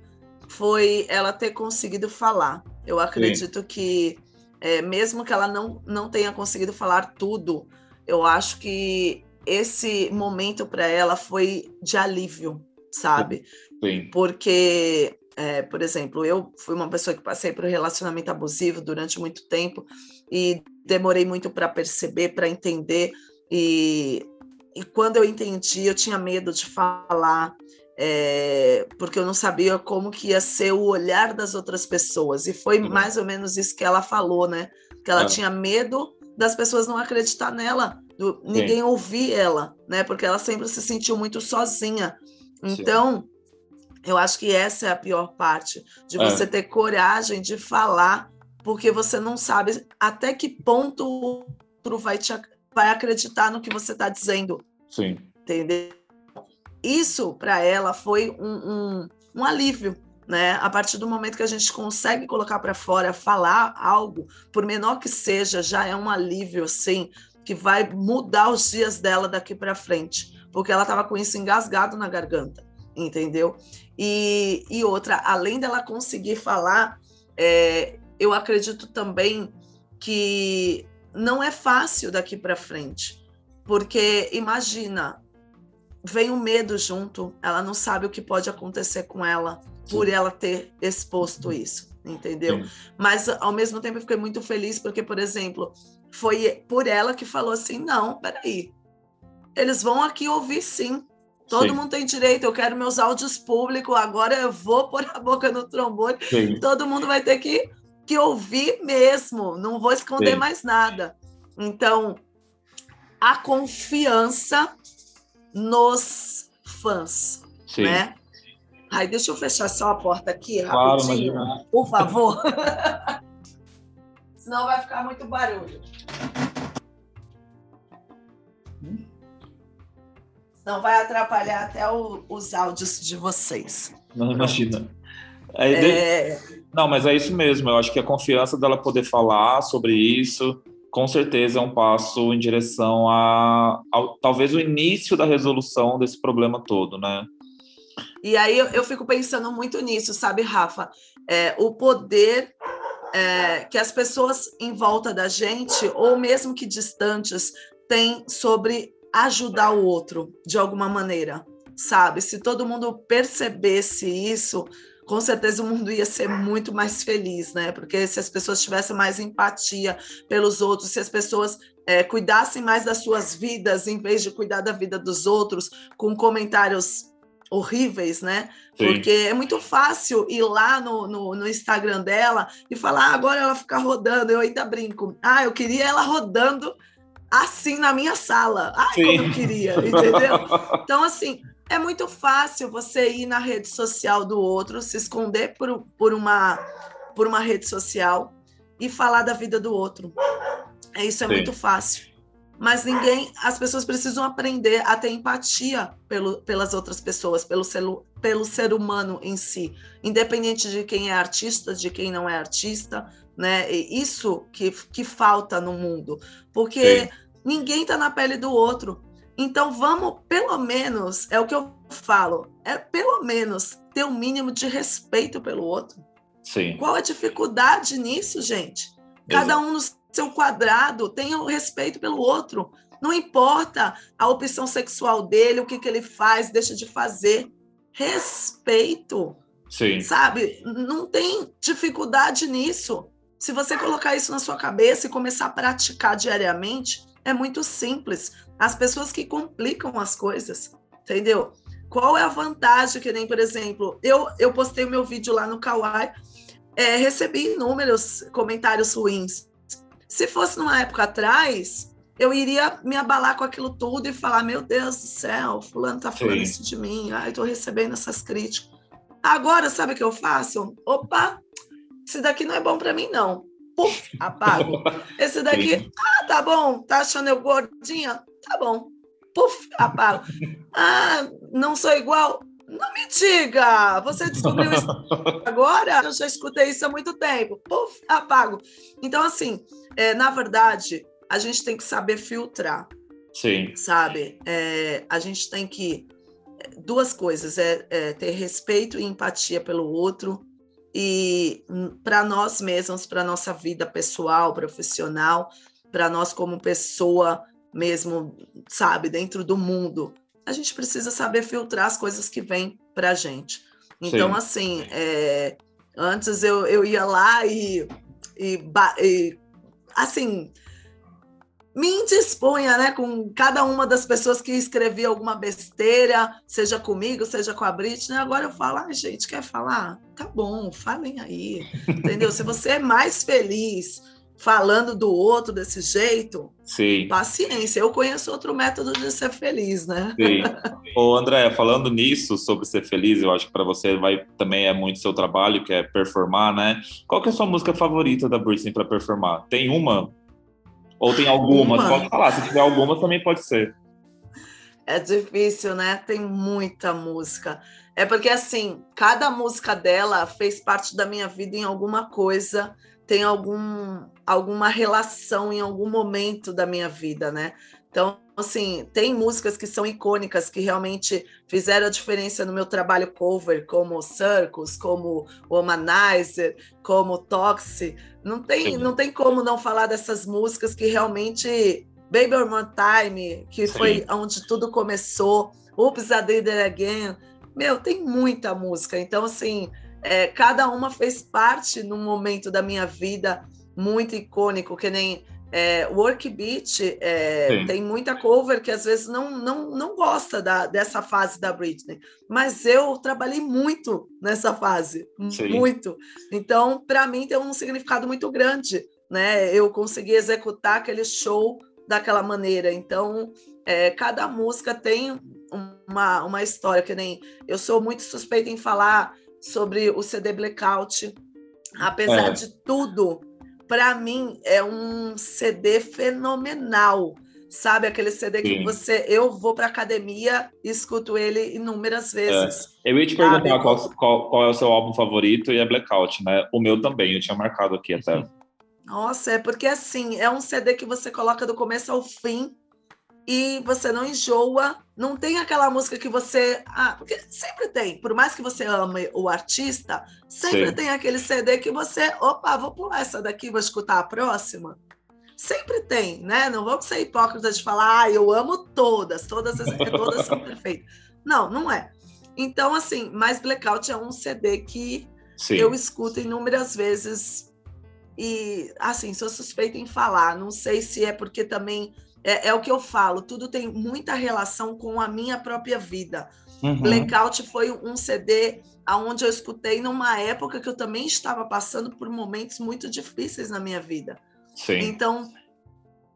foi ela ter conseguido falar. Eu acredito Sim. que, é, mesmo que ela não, não tenha conseguido falar tudo, eu acho que esse momento para ela foi de alívio, sabe? Sim. Porque, é, por exemplo, eu fui uma pessoa que passei por um relacionamento abusivo durante muito tempo e demorei muito para perceber, para entender. E, e quando eu entendi, eu tinha medo de falar, é, porque eu não sabia como que ia ser o olhar das outras pessoas. E foi uhum. mais ou menos isso que ela falou, né? Que ela é. tinha medo das pessoas não acreditar nela, do, ninguém ouvir ela, né? Porque ela sempre se sentiu muito sozinha. Então, Eu acho que essa é a pior parte, de você é. ter coragem de falar, porque você não sabe até que ponto o outro vai, te, vai acreditar no que você está dizendo. Sim. Entendeu? Isso, para ela, foi um, um, um alívio, né? A partir do momento que a gente consegue colocar para fora, falar algo, por menor que seja, já é um alívio, assim, que vai mudar os dias dela daqui para frente, porque ela estava com isso engasgado na garganta, entendeu? E, e outra, além dela conseguir falar, é, eu acredito também que não é fácil daqui para frente, porque imagina, vem o medo junto, ela não sabe o que pode acontecer com ela por ela ter exposto isso, entendeu? Sim. Mas ao mesmo tempo eu fiquei muito feliz porque, por exemplo, foi por ela que falou assim: não, peraí, eles vão aqui ouvir sim. Todo sim. mundo tem direito, eu quero meus áudios públicos, agora eu vou pôr a boca no trombone, sim. todo mundo vai ter que, que ouvir mesmo, não vou esconder sim. mais nada. Então, a confiança nos fãs, né? Ai, deixa eu fechar só a porta aqui, claro, rapidinho, imagina. por favor. [LAUGHS] Senão vai ficar muito barulho. Senão vai atrapalhar até o, os áudios de vocês. Não, imagina. É, é... Não, mas é isso mesmo. Eu acho que a confiança dela poder falar sobre isso, com certeza é um passo em direção a, talvez o início da resolução desse problema todo, né? E aí eu, eu fico pensando muito nisso, sabe, Rafa? É, o poder é, que as pessoas em volta da gente, ou mesmo que distantes, têm sobre ajudar o outro de alguma maneira, sabe? Se todo mundo percebesse isso, com certeza o mundo ia ser muito mais feliz, né? Porque se as pessoas tivessem mais empatia pelos outros, se as pessoas é, cuidassem mais das suas vidas, em vez de cuidar da vida dos outros, com comentários horríveis, né? Sim. Porque é muito fácil ir lá no, no, no, Instagram dela e falar, ah, agora ela fica rodando, eu ainda brinco. Ah, eu queria ela rodando assim na minha sala. Ai, Sim. como eu queria, entendeu? [LAUGHS] Então, assim, é muito fácil você ir na rede social do outro, se esconder por, por, uma, por uma rede social e falar da vida do outro. É, isso é Sim. muito fácil mas ninguém, as pessoas precisam aprender a ter empatia pelo, pelas outras pessoas, pelo ser, pelo ser humano em si, independente de quem é artista, de quem não é artista, né? E isso que, que falta no mundo, porque Sim. ninguém está na pele do outro. Então vamos, pelo menos, é o que eu falo, é pelo menos ter o um mínimo de respeito pelo outro. Sim. Qual a dificuldade nisso, gente? Cada Exato. um nos seu quadrado, tenha o respeito pelo outro. Não importa a opção sexual dele, o que, que ele faz, deixa de fazer. Respeito. Sim. Sabe? Não tem dificuldade nisso. Se você colocar isso na sua cabeça e começar a praticar diariamente, é muito simples. As pessoas que complicam as coisas, entendeu? Qual é a vantagem que nem, por exemplo, eu, eu postei o meu vídeo lá no Kawaii, é, recebi inúmeros comentários ruins. Se fosse numa época atrás, eu iria me abalar com aquilo tudo e falar: meu Deus do céu, fulano tá falando Sim. isso de mim, ai, tô recebendo essas críticas. Agora, sabe o que eu faço? Opa, esse daqui não é bom para mim, não. Puf, apago. [LAUGHS] Esse daqui, Sim. ah, tá bom, tá achando eu gordinha? Tá bom. Puf, apago. Ah, não sou igual? Não me diga! Você descobriu isso agora? Eu já escutei isso há muito tempo. Puf, apago. Então, assim, é, na verdade, a gente tem que saber filtrar. Sim. Sabe? É, a gente tem que. Duas coisas: é, é ter respeito e empatia pelo outro, e hum, para nós mesmos, para nossa vida pessoal, profissional, para nós como pessoa mesmo, sabe, dentro do mundo a gente precisa saber filtrar as coisas que vêm para a gente. Então, Sim. assim, é, antes eu, eu ia lá e, e, e, assim, me indispunha né, com cada uma das pessoas que escrevia alguma besteira, seja comigo, seja com a Britney. Agora eu falo, ah, gente, quer falar? Tá bom, falem aí, [LAUGHS] entendeu? Se você é mais feliz falando do outro desse jeito, Sim. paciência. Eu conheço outro método de ser feliz, né? Sim. [LAUGHS] Ô, André, falando nisso, sobre ser feliz, eu acho que para você vai também é muito seu trabalho, que é performar, né? Qual que é a sua música favorita da Britney para performar? Tem uma? Ou tem algumas? Uma. Pode falar, se tiver algumas também pode ser. É difícil, né? Tem muita música. É porque, assim, cada música dela fez parte da minha vida em alguma coisa, tem algum, alguma relação em algum momento da minha vida, né? Então, assim, tem músicas que são icônicas, que realmente fizeram a diferença no meu trabalho cover, como Circus, como Womanizer, como Toxic. Não tem, não tem como não falar dessas músicas que realmente Baby One More Time, que Sim. foi onde tudo começou, Oops, I Did It Again. Meu, tem muita música. Então, assim, é, cada uma fez parte num momento da minha vida muito icônico, que nem é, Work Beat, é, tem muita cover que às vezes não, não, não gosta da, dessa fase da Britney, mas eu trabalhei muito nessa fase, Sim. muito. Então, para mim, tem um significado muito grande, né? Eu consegui executar aquele show daquela maneira. Então, é, cada música tem uma, uma história, que nem eu sou muito suspeita em falar sobre o CD Blackout. Apesar é. de tudo, para mim é um CD fenomenal. Sabe aquele CD que Sim. você. Eu vou para academia e escuto ele inúmeras vezes. É. Eu ia te perguntar qual, qual, qual, é o seu álbum favorito e é Blackout, né? O meu também, eu tinha marcado aqui até. Nossa, é porque assim, é um CD que você coloca do começo ao fim e você não enjoa, não tem aquela música que você. Ah, porque sempre tem, por mais que você ame o artista, sempre Sim. tem aquele CD que você. Opa, vou pular essa daqui, vou escutar a próxima. Sempre tem, né? Não vamos ser hipócritas de falar, ah, eu amo todas, todas, todas são [LAUGHS] perfeitas. Não, não é. Então, assim, mas Blackout é um CD que Sim. eu escuto inúmeras vezes e, assim, sou suspeita em falar. Não sei se é porque também é, é o que eu falo, tudo tem muita relação com a minha própria vida. Uhum. Blackout foi um CD aonde eu escutei numa época que eu também estava passando por momentos muito difíceis na minha vida. Sim. Então,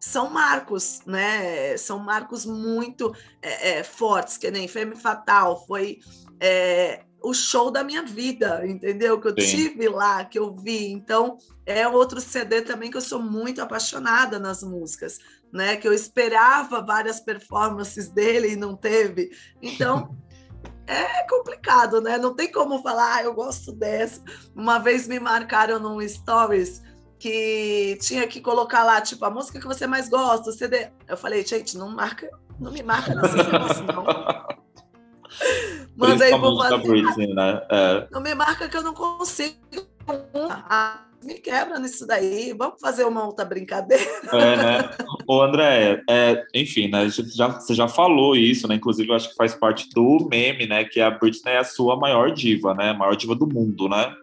são marcos, né? São marcos muito é, é, fortes, que nem Femme Fatal foi é, o show da minha vida, entendeu? Que eu Sim. tive lá, que eu vi. Então, é outro CD também que eu sou muito apaixonada nas músicas, né? Que eu esperava várias performances dele e não teve. Então, [LAUGHS] é complicado, né? Não tem como falar, ah, eu gosto dessa. Uma vez me marcaram num stories que tinha que colocar lá, tipo, a música que você mais gosta, o CD. Eu falei, gente, não marca, não me marca nesse [LAUGHS] negócio, não. Manda aí pro Britney, né? É. Não me marca que eu não consigo. Ah, me quebra nisso daí. Vamos fazer uma outra brincadeira. É, né? Ô, André, é, enfim, né? Já, você já falou isso, né? Inclusive, eu acho que faz parte do meme, né? Que a Britney é a sua maior diva, né? A maior diva do mundo, né?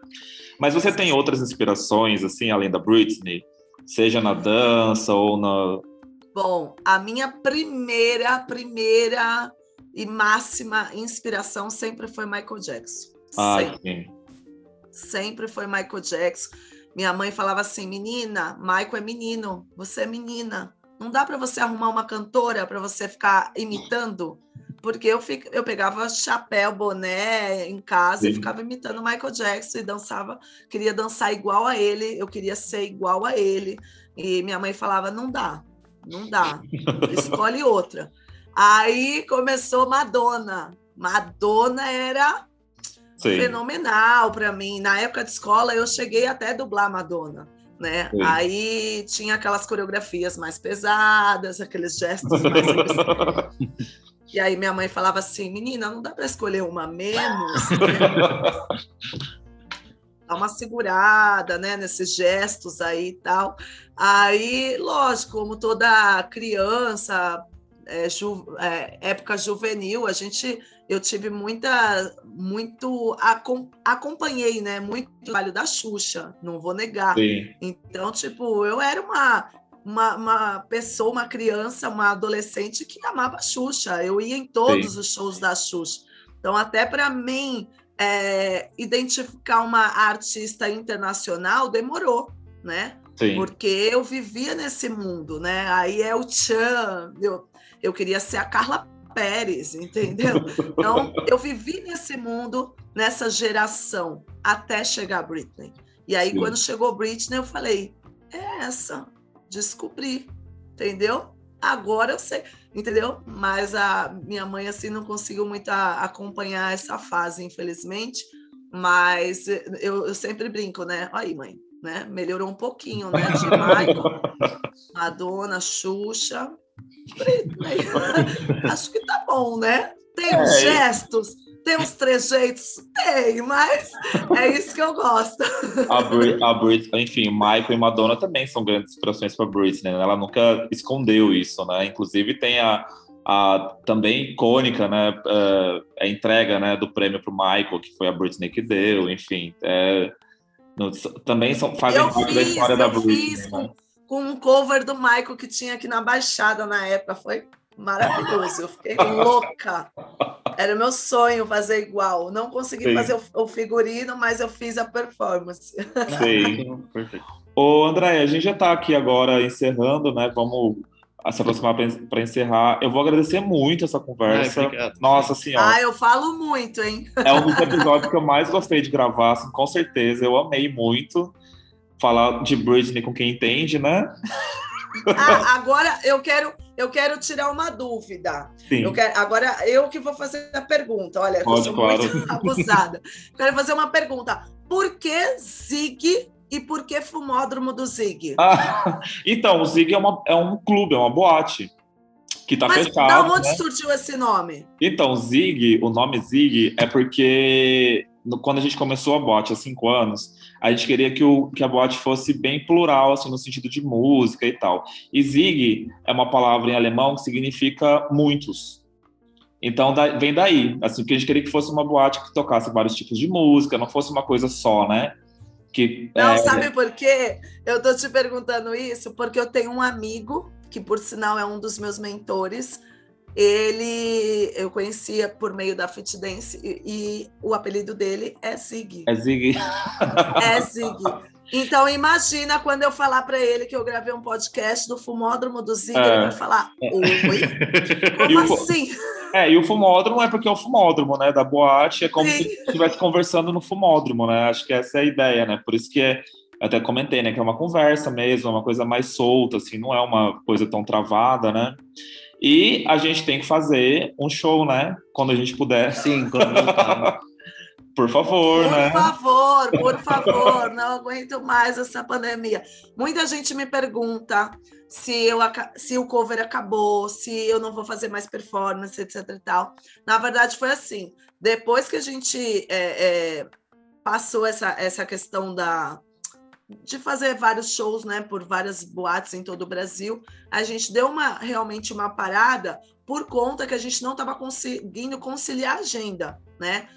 Mas você tem outras inspirações, assim, além da Britney? Seja na dança ou na. Bom, a minha primeira, primeira e máxima inspiração sempre foi Michael Jackson. sempre. sempre foi Michael Jackson. Minha mãe falava assim: menina, Michael é menino, você é menina. Não dá para você arrumar uma cantora para você ficar imitando, porque eu, fico, eu pegava chapéu, boné em casa Sim. e ficava imitando Michael Jackson e dançava, queria dançar igual a ele, eu queria ser igual a ele. E minha mãe falava: não dá, não dá, [LAUGHS] escolhe outra. Aí começou Madonna. Madonna era Sim. fenomenal para mim. Na época de escola, eu cheguei até a dublar Madonna. Né? Aí tinha aquelas coreografias mais pesadas, aqueles gestos mais. [LAUGHS] e aí minha mãe falava assim: menina, não dá para escolher uma menos. Né? [LAUGHS] Dá uma segurada, né, nesses gestos aí e tal. Aí, lógico, como toda criança, é, ju, é, época juvenil, a gente, eu tive muita, muito, acompanhei, né, muito trabalho da Xuxa, não vou negar. Sim. Então, tipo, eu era uma, uma, uma, pessoa, uma criança, uma adolescente que amava a Xuxa, eu ia em todos Sim. os shows da Xuxa. Então, até para mim, é, identificar uma artista internacional demorou, né? Sim. Porque eu vivia nesse mundo, né? Aí é o Chan, eu, eu queria ser a Carla Pérez, entendeu? Então, eu vivi nesse mundo, nessa geração, até chegar a Britney. E aí, Sim. quando chegou Britney, eu falei: é essa, descobri, entendeu? Agora eu sei, entendeu? Mas a minha mãe, assim, não conseguiu muito acompanhar essa fase, infelizmente. Mas eu, eu sempre brinco, né? Aí, mãe, né? Melhorou um pouquinho, né? [LAUGHS] De Michael, Madonna, Xuxa, Britney. Acho que tá bom, né? Tem é, uns gestos, tem uns trejeitos, tem, mas é isso que eu gosto. A, Brit, a Brit, enfim, Michael e Madonna também são grandes inspirações para Britney, né? Ela nunca escondeu isso, né? Inclusive tem a, a também icônica, né? Uh, a entrega, né, do prêmio para o Michael, que foi a Britney que deu, enfim. É, no, também são, fazem parte da história da Britney. Fiz né? Com, um cover do Michael que tinha aqui na Baixada na época, foi maravilhoso. Eu fiquei louca. Era meu sonho fazer igual. Não consegui Sim. fazer o, o, figurino, mas eu fiz a performance. Sim, [LAUGHS] perfeito. Ô, André, a gente já está aqui agora encerrando, né? Vamos se aproximar para encerrar. Eu vou agradecer muito essa conversa. Ai, Nossa senhora. Ah, eu falo muito, hein? É um dos episódios que eu mais gostei de gravar, assim, com certeza. Eu amei muito falar de Britney com quem entende, né? [LAUGHS] Ah, agora eu quero eu quero tirar uma dúvida. Sim. Eu quero, agora eu que vou fazer a pergunta. Olha, Pode, eu sou claro. muito [LAUGHS] abusada. quero fazer uma pergunta. Por que Zig e por que Fumódromo do Zig? Ah, [LAUGHS] então, o Zig é, uma, é um clube, é uma boate que está fechado. Da onde né? surgiu esse nome? Então, Zig, o nome Zig é porque quando a gente começou a boate há cinco anos, a gente queria que, o, que a boate fosse bem plural, assim, no sentido de música e tal. E Zig é uma palavra em alemão que significa muitos. Então da, vem daí, assim, porque a gente queria que fosse uma boate que tocasse vários tipos de música, não fosse uma coisa só, né? Que, não, é... sabe por quê? Eu tô te perguntando isso porque eu tenho um amigo que, por sinal, é um dos meus mentores, ele eu conhecia por meio da Fit Dance e, e o apelido dele é Zig. É Zig. [LAUGHS] É Zig. Então imagina quando eu falar para ele que eu gravei um podcast do Fumódromo do Zig, é. ele vai falar: "Oi? [LAUGHS] Como assim?" É, e o fumódromo é porque é o fumódromo, né, da boate, é como Sim. se estivesse conversando no fumódromo, né? Acho que essa é a ideia, né? Por isso que é até comentei, né, que é uma conversa mesmo, é uma coisa mais solta, assim, não é uma coisa tão travada, né? E a gente tem que fazer um show, né? Quando a gente puder. Sim, quando voltar. [LAUGHS] Por favor, por né? Por favor, por favor, não aguento mais essa pandemia. Muita gente me pergunta se, eu, se o cover acabou, se eu não vou fazer mais performance, etc e tal. Na verdade, foi assim. Depois que a gente é, é, passou essa, essa questão da, de fazer vários shows, né, por várias boates em todo o Brasil, a gente deu uma realmente uma parada por conta que a gente não estava conseguindo conciliar a agenda, né?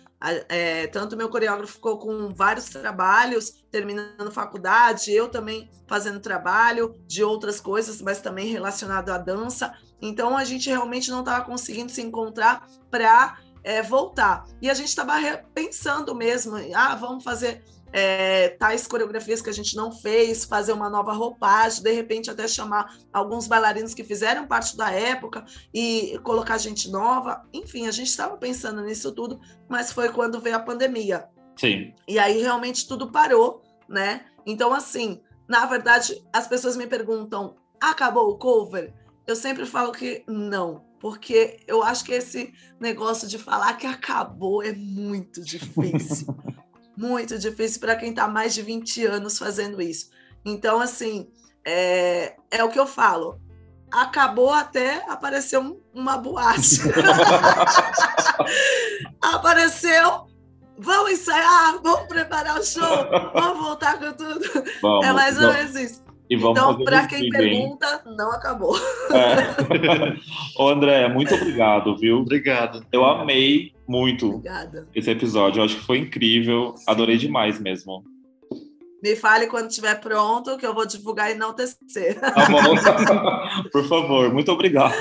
É, tanto meu coreógrafo ficou com vários trabalhos, terminando faculdade, eu também fazendo trabalho de outras coisas, mas também relacionado à dança. Então a gente realmente não estava conseguindo se encontrar para é, voltar. E a gente estava pensando mesmo, ah, vamos fazer é, tais coreografias que a gente não fez, fazer uma nova roupagem, de repente até chamar alguns bailarinos que fizeram parte da época e colocar gente nova. Enfim, a gente estava pensando nisso tudo, mas foi quando veio a pandemia. Sim. E aí realmente tudo parou, né? Então, assim, na verdade, as pessoas me perguntam: acabou o cover? Eu sempre falo que não, porque eu acho que esse negócio de falar que acabou é muito [LAUGHS] difícil. Muito difícil para quem está mais de 20 anos fazendo isso. Então, assim, é, é o que eu falo. Acabou até aparecer um, uma boate. [LAUGHS] Apareceu, vamos ensaiar, vamos preparar o show, vamos voltar com tudo. Vamos, é mais ou menos isso. Então, para quem pergunta, não acabou. É. [LAUGHS] Ô, André, muito obrigado, viu? Obrigado. Eu amei muito Obrigada. esse episódio. Eu acho que foi incrível. Sim. Adorei demais mesmo. Me fale quando estiver pronto, que eu vou divulgar e não tecer. Tá bom. [LAUGHS] Por favor, muito obrigado.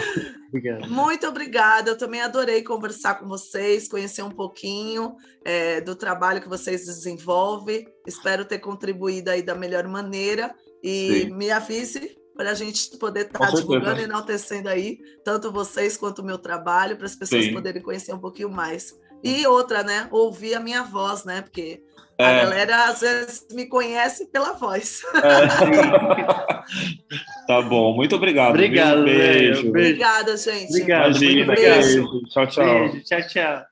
Obrigado. Muito obrigada. Eu também adorei conversar com vocês, conhecer um pouquinho é, do trabalho que vocês desenvolvem. Espero ter contribuído aí da melhor maneira E Sim. me avise para a gente poder estar tá divulgando e enaltecendo aí, tanto vocês quanto o meu trabalho, para as pessoas Sim. poderem conhecer um pouquinho mais. E outra, né? Ouvir a minha voz, né? Porque é. a galera às vezes me conhece pela voz. É. [LAUGHS] tá bom, muito obrigado. Obrigado. Beijo. Obrigada, gente. Obrigado. Imagina, beijo. Tchau, tchau. Beijo. Tchau, tchau.